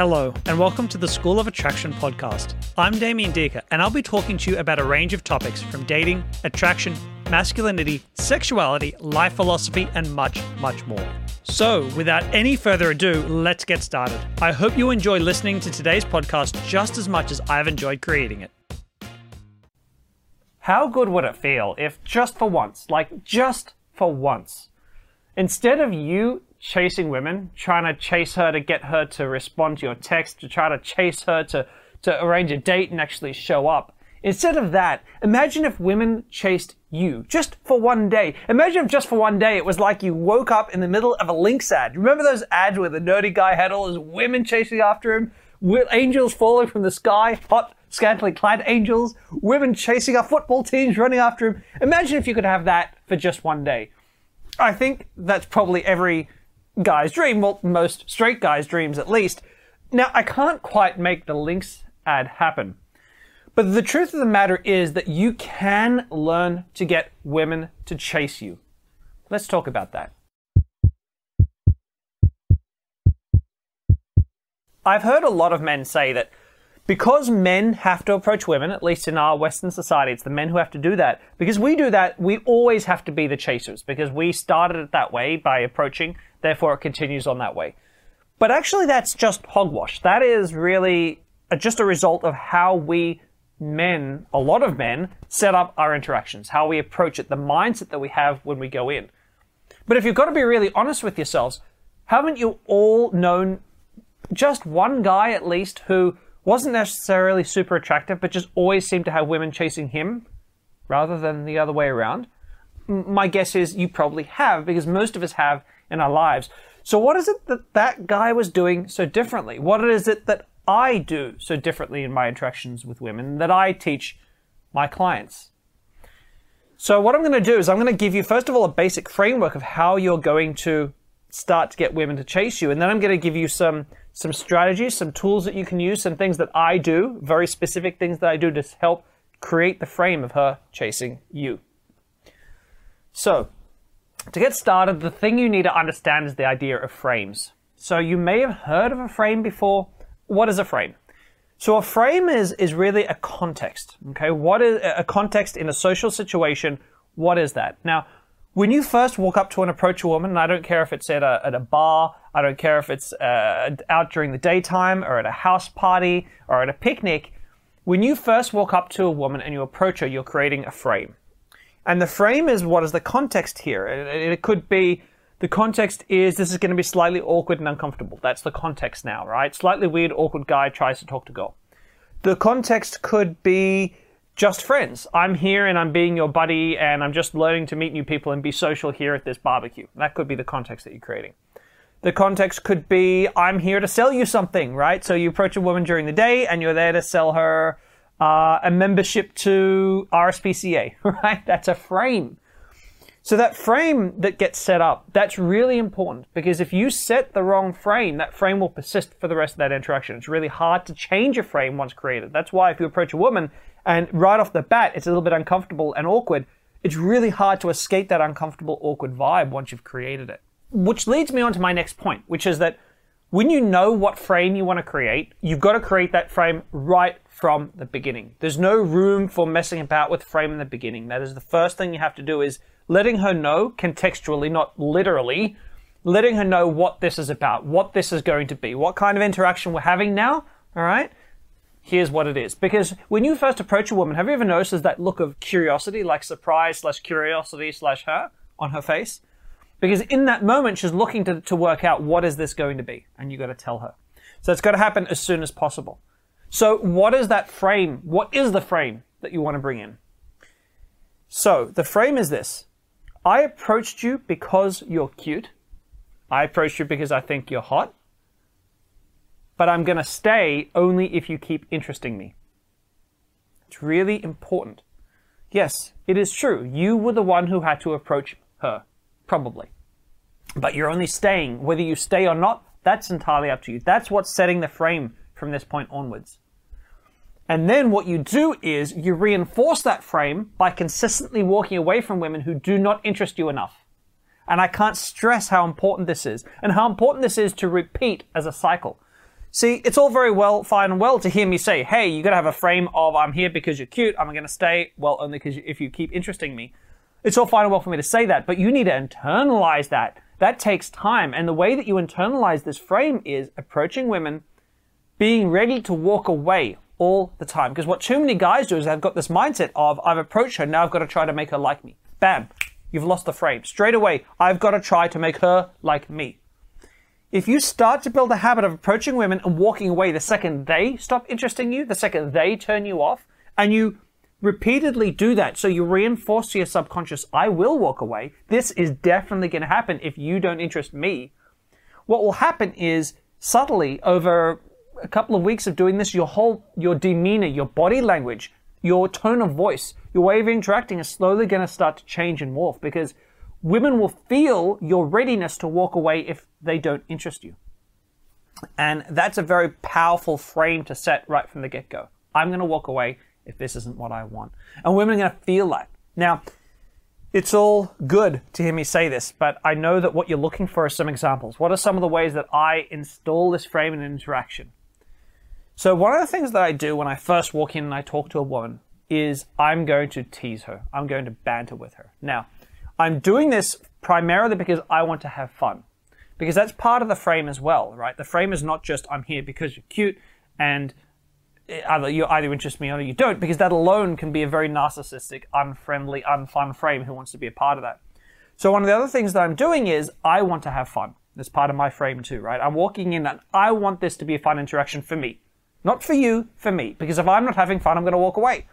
Hello, and welcome to the School of Attraction podcast. I'm Damien Diecke, and I'll be talking to you about a range of topics from dating, attraction, masculinity, sexuality, life philosophy, and much, much more. So, without any further ado, let's get started. I hope you enjoy listening to today's podcast just as much as I've enjoyed creating it. How good would it feel if just for once, like just for once, instead of you chasing women, trying to chase her to get her to respond to your text, to try to chase her to, to arrange a date and actually show up. Instead of that, imagine if women chased you just for one day. Imagine if just for one day it was like you woke up in the middle of a Lynx ad. Remember those ads where the nerdy guy had all his women chasing after him? Angels falling from the sky, hot, scantily clad angels, women chasing our football teams running after him. Imagine if you could have that for just one day. I think that's probably every guy's dream, well, most straight guys' dreams at least. Now, I can't quite make the Lynx ad happen. But the truth of the matter is that you can learn to get women to chase you. Let's talk about that. I've heard a lot of men say that because men have to approach women, at least in our Western society, it's the men who have to do that. Because we do that, we always have to be the chasers because we started it that way by approaching, therefore it continues on that way. But actually, that's just hogwash. That is really just a result of how we men, a lot of men, set up our interactions, how we approach it, the mindset that we have when we go in. But if you've got to be really honest with yourselves, haven't you all known just one guy at least who wasn't necessarily super attractive, but just always seemed to have women chasing him rather than the other way around? My guess is you probably have, because most of us have in our lives. So, what is it that that guy was doing so differently? What is it that I do so differently in my interactions with women that I teach my clients? So, what I'm going to do is I'm going to give you, first of all, a basic framework of how you're going to start to get women to chase you. And then I'm going to give you some some strategies, some tools that you can use, some things that I do, very specific things that I do to help create the frame of her chasing you. So, to get started, the thing you need to understand is the idea of frames. So, you may have heard of a frame before. What is a frame? So, a frame is, is really a context. Okay, what is a context in a social situation? What is that? Now, when you first walk up to and approach a woman, and I don't care if it's at a, at a bar, I don't care if it's uh, out during the daytime or at a house party or at a picnic, when you first walk up to a woman and you approach her, you're creating a frame. And the frame is what is the context here? It, it could be the context is this is going to be slightly awkward and uncomfortable. That's the context now, right? Slightly weird, awkward guy tries to talk to girl. The context could be just friends. I'm here and I'm being your buddy and I'm just learning to meet new people and be social here at this barbecue. That could be the context that you're creating. The context could be I'm here to sell you something, right? So you approach a woman during the day and you're there to sell her uh, a membership to RSPCA, right? That's a frame. So that frame that gets set up, that's really important because if you set the wrong frame, that frame will persist for the rest of that interaction. It's really hard to change a frame once created. That's why if you approach a woman and right off the bat, it's a little bit uncomfortable and awkward. It's really hard to escape that uncomfortable, awkward vibe once you've created it. Which leads me on to my next point, which is that when you know what frame you want to create, you've got to create that frame right from the beginning. There's no room for messing about with frame in the beginning. That is the first thing you have to do is letting her know contextually, not literally, letting her know what this is about, what this is going to be, what kind of interaction we're having now, all right? here's what it is. Because when you first approach a woman, have you ever noticed that look of curiosity, like surprise slash curiosity slash her on her face? Because in that moment, she's looking to, to work out what is this going to be, and you got to tell her. So it's got to happen as soon as possible. So what is that frame? What is the frame that you want to bring in? So the frame is this. I approached you because you're cute. I approached you because I think you're hot but I'm going to stay only if you keep interesting me. It's really important. Yes, it is true. You were the one who had to approach her, probably. But you're only staying. Whether you stay or not, that's entirely up to you. That's what's setting the frame from this point onwards. And then what you do is you reinforce that frame by consistently walking away from women who do not interest you enough. And I can't stress how important this is and how important this is to repeat as a cycle. See, it's all very well, fine and well to hear me say, hey, you gotta have a frame of I'm here because you're cute, I'm gonna stay, well, only because if you keep interesting me. It's all fine and well for me to say that, but you need to internalize that. That takes time. And the way that you internalize this frame is approaching women, being ready to walk away all the time. Because what too many guys do is they've got this mindset of, I've approached her, now I've got to try to make her like me. Bam. You've lost the frame. Straight away, I've got to try to make her like me. If you start to build a habit of approaching women and walking away the second they stop interesting you, the second they turn you off, and you repeatedly do that, so you reinforce to your subconscious, I will walk away. This is definitely going to happen if you don't interest me. What will happen is subtly over a couple of weeks of doing this, your whole, your demeanor, your body language, your tone of voice, your way of interacting is slowly going to start to change and morph because women will feel your readiness to walk away if they don't interest you. And that's a very powerful frame to set right from the get go. I'm going to walk away if this isn't what I want. And women are going to feel like. Now, it's all good to hear me say this, but I know that what you're looking for are some examples. What are some of the ways that I install this frame in interaction? So, one of the things that I do when I first walk in and I talk to a woman is I'm going to tease her. I'm going to banter with her. Now, I'm doing this primarily because I want to have fun. Because that's part of the frame as well, right? The frame is not just I'm here because you're cute and Uh, either you either interest me or you don't, because that alone can be a very narcissistic, unfriendly, unfun frame who wants to be a part of that. So one of the other things that I'm doing is I want to have fun. That's part of my frame too, right? I'm walking in and I want this to be a fun interaction for me. Not for you, for me. Because if I'm not having fun, I'm going to walk away.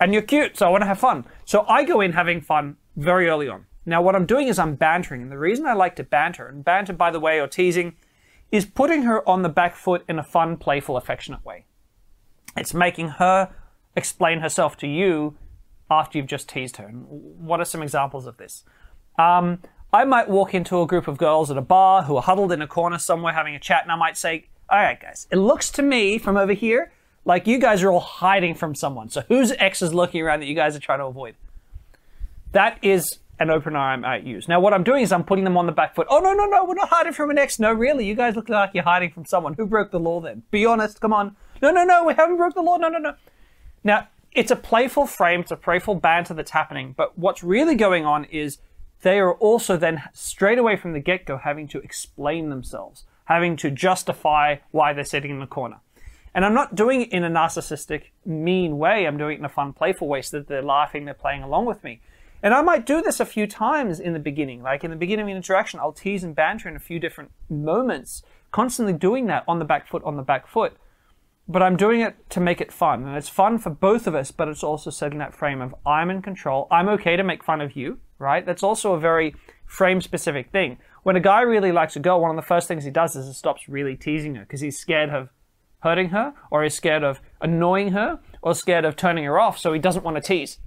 And you're cute, so I want to have fun. So I go in having fun very early on. Now, what I'm doing is I'm bantering. And the reason I like to banter, and banter, by the way, or teasing, is putting her on the back foot in a fun, playful, affectionate way. It's making her explain herself to you after you've just teased her. What are some examples of this? Um, I might walk into a group of girls at a bar who are huddled in a corner somewhere having a chat, and I might say, All right, guys, it looks to me from over here like you guys are all hiding from someone. So whose ex is looking around that you guys are trying to avoid? That is an opener I might use. Now, what I'm doing is I'm putting them on the back foot. Oh, no, no, no, we're not hiding from an ex. No, really, you guys look like you're hiding from someone. Who broke the law then? Be honest, come on. No, no, no, we haven't broke the law. No, no, no. Now, it's a playful frame, it's a playful banter that's happening, but what's really going on is they are also then straight away from the get go having to explain themselves, having to justify why they're sitting in the corner. And I'm not doing it in a narcissistic, mean way. I'm doing it in a fun, playful way so that they're laughing, they're playing along with me. And I might do this a few times in the beginning. Like in the beginning of an interaction, I'll tease and banter in a few different moments, constantly doing that on the back foot, on the back foot. But I'm doing it to make it fun. And it's fun for both of us, but it's also setting that frame of I'm in control. I'm okay to make fun of you, right? That's also a very frame specific thing. When a guy really likes a girl, one of the first things he does is he stops really teasing her because he's scared of hurting her, or he's scared of annoying her, or scared of turning her off, so he doesn't want to tease.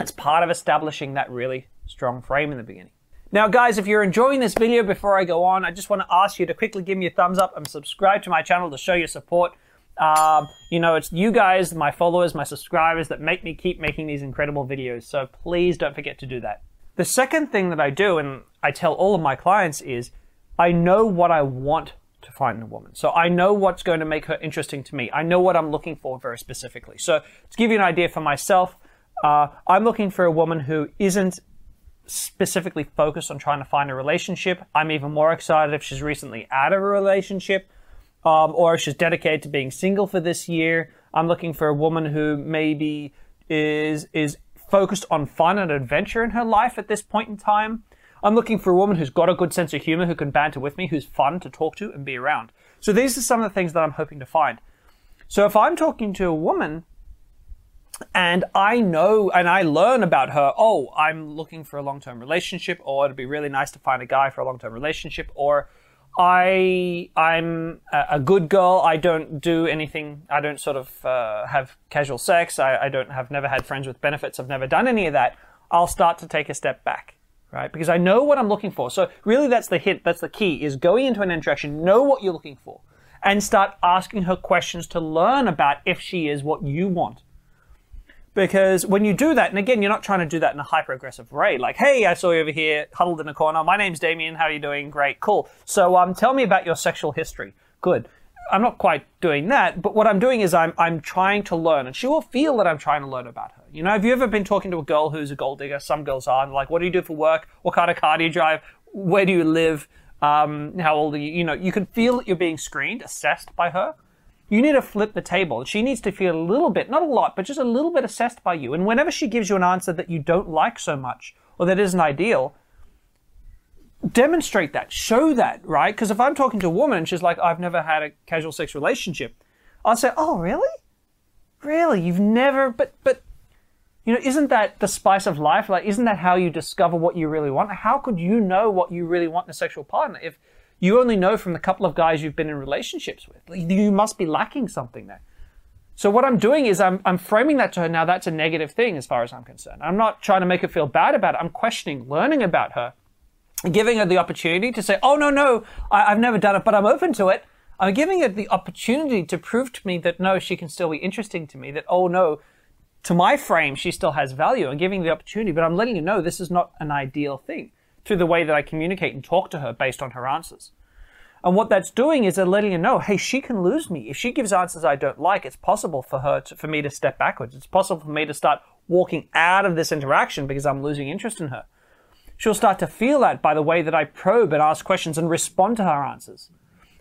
It's part of establishing that really strong frame in the beginning. Now, guys, if you're enjoying this video before I go on, I just want to ask you to quickly give me a thumbs up and subscribe to my channel to show your support. Um, you know, it's you guys, my followers, my subscribers that make me keep making these incredible videos. So please don't forget to do that. The second thing that I do, and I tell all of my clients, is I know what I want to find in a woman. So I know what's going to make her interesting to me. I know what I'm looking for very specifically. So to give you an idea for myself, uh, I'm looking for a woman who isn't specifically focused on trying to find a relationship. I'm even more excited if she's recently out of a relationship um, or she's dedicated to being single for this year. I'm looking for a woman who maybe is is focused on fun and adventure in her life at this point in time. I'm looking for a woman who's got a good sense of humor, who can banter with me, who's fun to talk to and be around. So these are some of the things that I'm hoping to find. So if I'm talking to a woman and I know and I learn about her, oh, I'm looking for a long term relationship, or it'd be really nice to find a guy for a long term relationship, or I I'm a good girl. I don't do anything. I don't sort of uh, have casual sex. I, I don't have never had friends with benefits. I've never done any of that. I'll start to take a step back right? Because I know what I'm looking for. So really that's the hint, that's the key, is going into an interaction, know what you're looking for, and start asking her questions to learn about if she is what you want. Because when you do that, and again, you're not trying to do that in a hyper aggressive way, like, hey, I saw you over here, huddled in a corner. My name's Damien. How are you doing? Great, cool. So, um, tell me about your sexual history. Good. I'm not quite doing that, but what I'm doing is I'm I'm trying to learn, and she will feel that I'm trying to learn about her. You know, have you ever been talking to a girl who's a gold digger? Some girls are, like, what do you do for work? What kind of car do you drive? Where do you live? Um, how old are you? You know, you can feel that you're being screened, assessed by her. You need to flip the table. She needs to feel a little bit, not a lot, but just a little bit assessed by you. And whenever she gives you an answer that you don't like so much, or that isn't ideal, demonstrate that, show that, right? Because if I'm talking to a woman and she's like, I've never had a casual sex relationship, I'll say, Oh, really? Really? You've never, but, but, you know, isn't that the spice of life? Like, isn't that how you discover what you really want? How could you know what you really want in a sexual partner if you only know from the couple of guys you've been in relationships with? You must be lacking something there. So what I'm doing is I'm, I'm framing that to her now. That's a negative thing as far as I'm concerned. I'm not trying to make her feel bad about it. I'm questioning, learning about her giving her the opportunity to say, oh, no, no, I, have never done it, but I'm open to it. I'm giving her the opportunity to prove to me that no, she can still be interesting to me, that, oh, no, to my frame, she still has value. I'm giving the opportunity, but I'm letting you know this is not an ideal thing through the way that I communicate and talk to her based on her answers. And what that's doing is letting her know, hey, she can lose me. If she gives answers I don't like, it's possible for her to, for me to step backwards. It's possible for me to start walking out of this interaction because I'm losing interest in her she'll start to feel that by the way that I probe and ask questions and respond to her answers.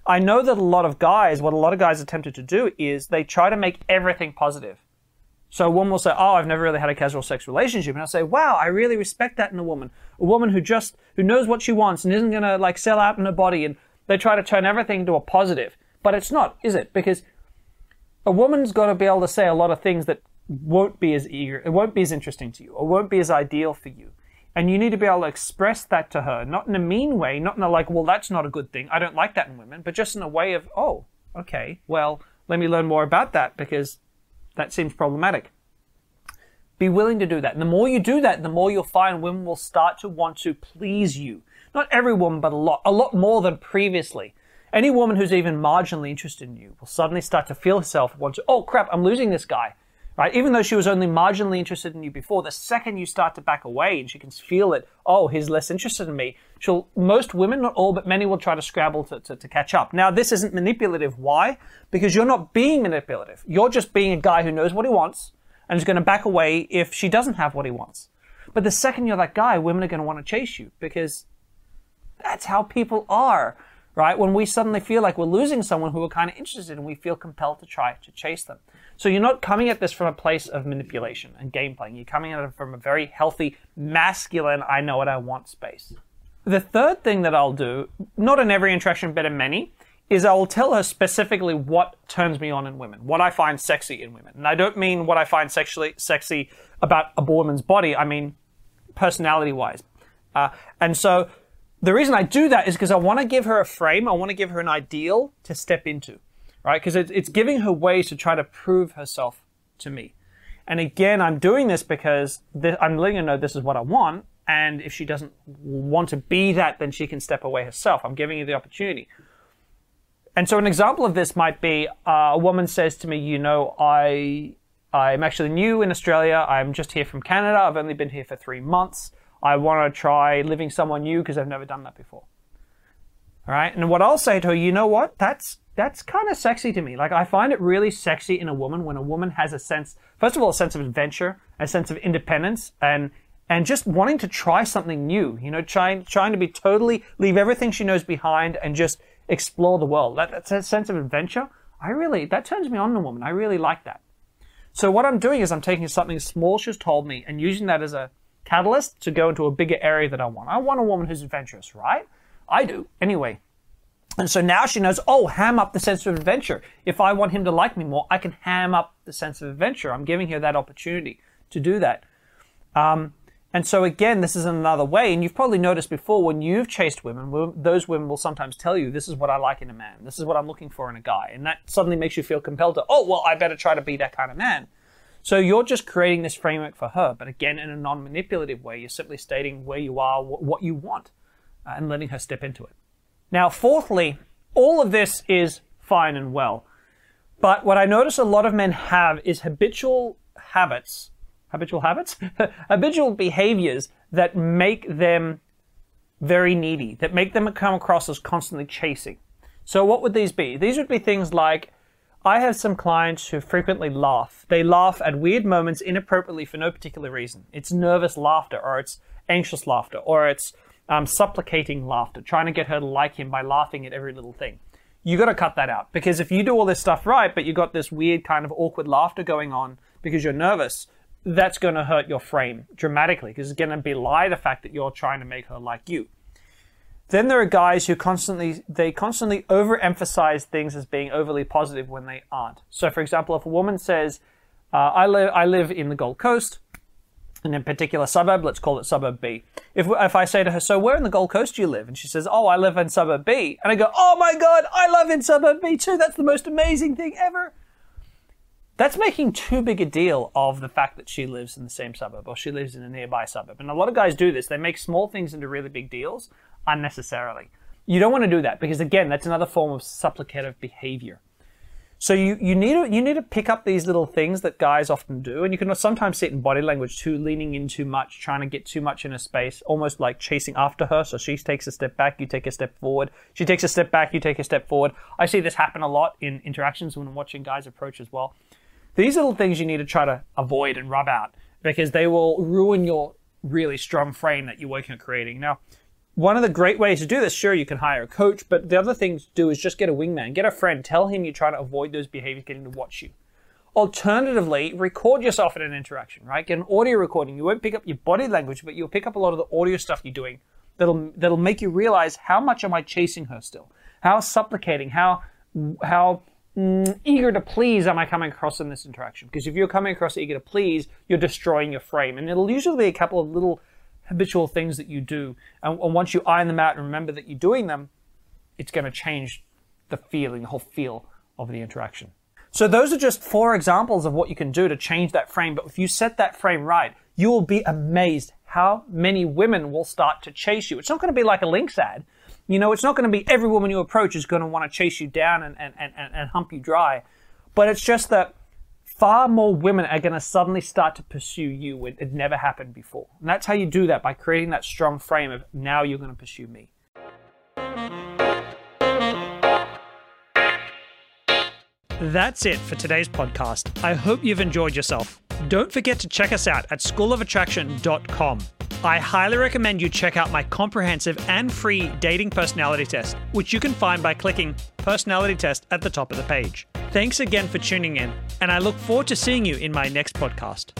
I know that a lot of guys, what a lot of guys attempted to do is they try to make everything positive. So one will say, "Oh, I've never really had a casual sex relationship," and I'll say, "Wow, I really respect that in a woman. A woman who just who knows what she wants and isn't gonna like sell out in her body." And they try to turn everything into a positive, but it's not, is it? Because a woman's got to be able to say a lot of things that won't be as eager, it won't be as interesting to you, or won't be as ideal for you. And you need to be able to express that to her, not in a mean way, not in a like, well, that's not a good thing. I don't like that in women, but just in a way of, oh, okay, well, let me learn more about that because that seems problematic. Be willing to do that. And the more you do that, the more you'll find women will start to want to please you. Not every woman, but a lot, a lot more than previously. Any woman who's even marginally interested in you will suddenly start to feel herself want to, oh crap, I'm losing this guy right? Even though she was only marginally interested in you before, the second you start to back away and she can feel it, oh, he's less interested in me, she'll, most women, not all, but many will try to scrabble to, to, to catch up. Now, this isn't manipulative. Why? Because you're not being manipulative. You're just being a guy who knows what he wants and is going to back away if she doesn't have what he wants. But the second you're that guy, women are going to want to chase you because that's how people are, right? When we suddenly feel like we're losing someone who we're kind of interested in, we feel compelled to try to chase them. So you're not coming at this from a place of manipulation and game playing. You're coming at it from a very healthy, masculine, I know what I want space. The third thing that I'll do, not in every interaction, but in many, is I will tell her specifically what turns me on in women, what I find sexy in women. And I don't mean what I find sexually sexy about a woman's body. I mean personality wise. Uh, and so the reason I do that is because I want to give her a frame. I want to give her an ideal to step into right? Because it's, it's giving her ways to try to prove herself to me. And again, I'm doing this because th- I'm letting her know this is what I want. And if she doesn't want to be that, then she can step away herself. I'm giving you the opportunity. And so an example of this might be uh, a woman says to me, you know, I I'm actually new in Australia. I'm just here from Canada. I've only been here for three months. I want to try living somewhere new because I've never done that before. All right. And what I'll say to her, you know what? That's that's kind of sexy to me. Like I find it really sexy in a woman when a woman has a sense, first of all, a sense of adventure, a sense of independence, and and just wanting to try something new. You know, trying trying to be totally leave everything she knows behind and just explore the world. That, that's a sense of adventure. I really that turns me on in a woman. I really like that. So what I'm doing is I'm taking something small she's told me and using that as a catalyst to go into a bigger area that I want. I want a woman who's adventurous, right? I do. Anyway, and so now she knows, oh, ham up the sense of adventure. If I want him to like me more, I can ham up the sense of adventure. I'm giving her that opportunity to do that. Um, and so again, this is another way, and you've probably noticed before when you've chased women, those women will sometimes tell you, this is what I like in a man. This is what I'm looking for in a guy. And that suddenly makes you feel compelled to, oh, well, I better try to be that kind of man. So you're just creating this framework for her, but again, in a non-manipulative way. You're simply stating where you are, what you want, uh, and letting her step into it. Now, fourthly, all of this is fine and well. But what I notice a lot of men have is habitual habits, habitual habits, habitual behaviors that make them very needy, that make them come across as constantly chasing. So, what would these be? These would be things like I have some clients who frequently laugh. They laugh at weird moments inappropriately for no particular reason. It's nervous laughter, or it's anxious laughter, or it's um, supplicating laughter, trying to get her to like him by laughing at every little thing. You got to cut that out because if you do all this stuff right, but you got this weird kind of awkward laughter going on because you're nervous, that's going to hurt your frame dramatically because it's going to belie the fact that you're trying to make her like you. Then there are guys who constantly they constantly overemphasize things as being overly positive when they aren't. So, for example, if a woman says, uh, "I live I live in the Gold Coast," and in a particular suburb, let's call it suburb B. If, if I say to her, so where in the Gold Coast do you live? And she says, oh, I live in suburb B. And I go, oh my God, I live in suburb B too. That's the most amazing thing ever. That's making too big a deal of the fact that she lives in the same suburb or she lives in a nearby suburb. And a lot of guys do this. They make small things into really big deals unnecessarily. You don't want to do that because, again, that's another form of supplicative behavior. So you, you need to you need to pick up these little things that guys often do, and you can sometimes see it in body language too, leaning in too much, trying to get too much in a space, almost like chasing after her. So she takes a step back, you take a step forward. She takes a step back, you take a step forward. I see this happen a lot in interactions when I'm watching guys approach as well. These little things you need to try to avoid and rub out because they will ruin your really strong frame that you're working on creating. Now, one of the great ways to do this, sure, you can hire a coach, but the other thing to do is just get a wingman, get a friend, tell him you're trying to avoid those behaviors getting to watch you. Alternatively, record yourself in an interaction, right? Get an audio recording. You won't pick up your body language, but you'll pick up a lot of the audio stuff you're doing that'll that'll make you realize how much am I chasing her still? How supplicating, how how mm, eager to please am I coming across in this interaction? Because if you're coming across eager to please, you're destroying your frame. And it'll usually be a couple of little habitual things that you do. And, and once you iron them out and remember that you're doing them, it's going to change the feeling, the whole feel of the interaction. So those are just four examples of what you can do to change that frame. But if you set that frame right, you will be amazed how many women will start to chase you. It's not going to be like a Lynx ad. You know, it's not going to be every woman you approach is going to want to chase you down and, and, and, and hump you dry. But it's just that far more women are going to suddenly start to pursue you when it never happened before. And that's how you do that by creating that strong frame of now you're going to pursue me. That's it for today's podcast. I hope you've enjoyed yourself. Don't forget to check us out at schoolofattraction.com. I highly recommend you check out my comprehensive and free dating personality test, which you can find by clicking Personality Test at the top of the page. Thanks again for tuning in, and I look forward to seeing you in my next podcast.